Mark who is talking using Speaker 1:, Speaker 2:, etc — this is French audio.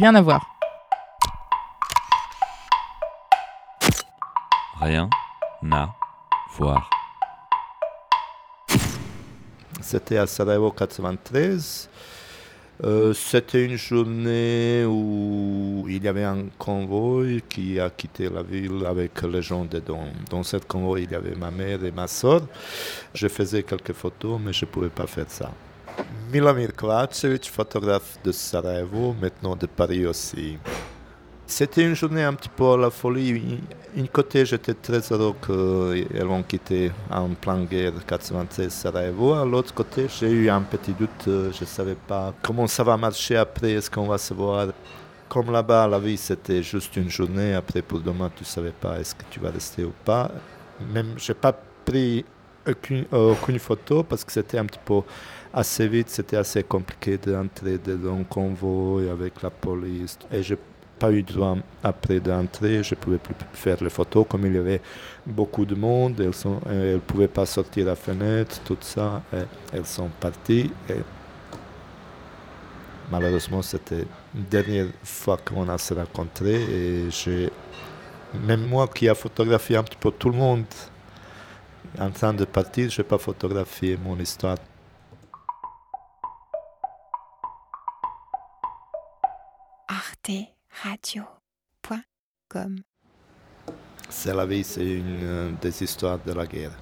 Speaker 1: rien à voir.
Speaker 2: Rien à voir.
Speaker 3: C'était à Sarajevo 93. Euh, C'était une journée où il y avait un convoi qui a quitté la ville avec les gens dedans. Dans ce convoi, il y avait ma mère et ma soeur. Je faisais quelques photos, mais je ne pouvais pas faire ça. Milamir Kovacevic, photographe de Sarajevo, maintenant de Paris aussi. C'était une journée un petit peu à la folie. D'un côté, j'étais très heureux qu'elles ont quitté en plein guerre 96 Sarajevo. À l'autre côté, j'ai eu un petit doute. Je ne savais pas comment ça va marcher après. Est-ce qu'on va se voir Comme là-bas, la vie, c'était juste une journée. Après, pour demain, tu ne savais pas est-ce que tu vas rester ou pas. Même, je n'ai pas pris aucune, aucune, photo parce que c'était un petit peu assez vite. C'était assez compliqué d'entrer dans un convoi avec la police. Et je pas eu droit après d'entrer, je ne pouvais plus faire les photos comme il y avait beaucoup de monde, elles ne pouvaient pas sortir la fenêtre, tout ça, elles sont parties. Malheureusement, c'était une dernière fois qu'on a se rencontré et j'ai, même moi qui a photographié un petit peu tout le monde en train de partir, je n'ai pas photographié mon histoire.
Speaker 4: Arte radio.com.
Speaker 3: C'est la vie, c'est une des histoires de la guerre.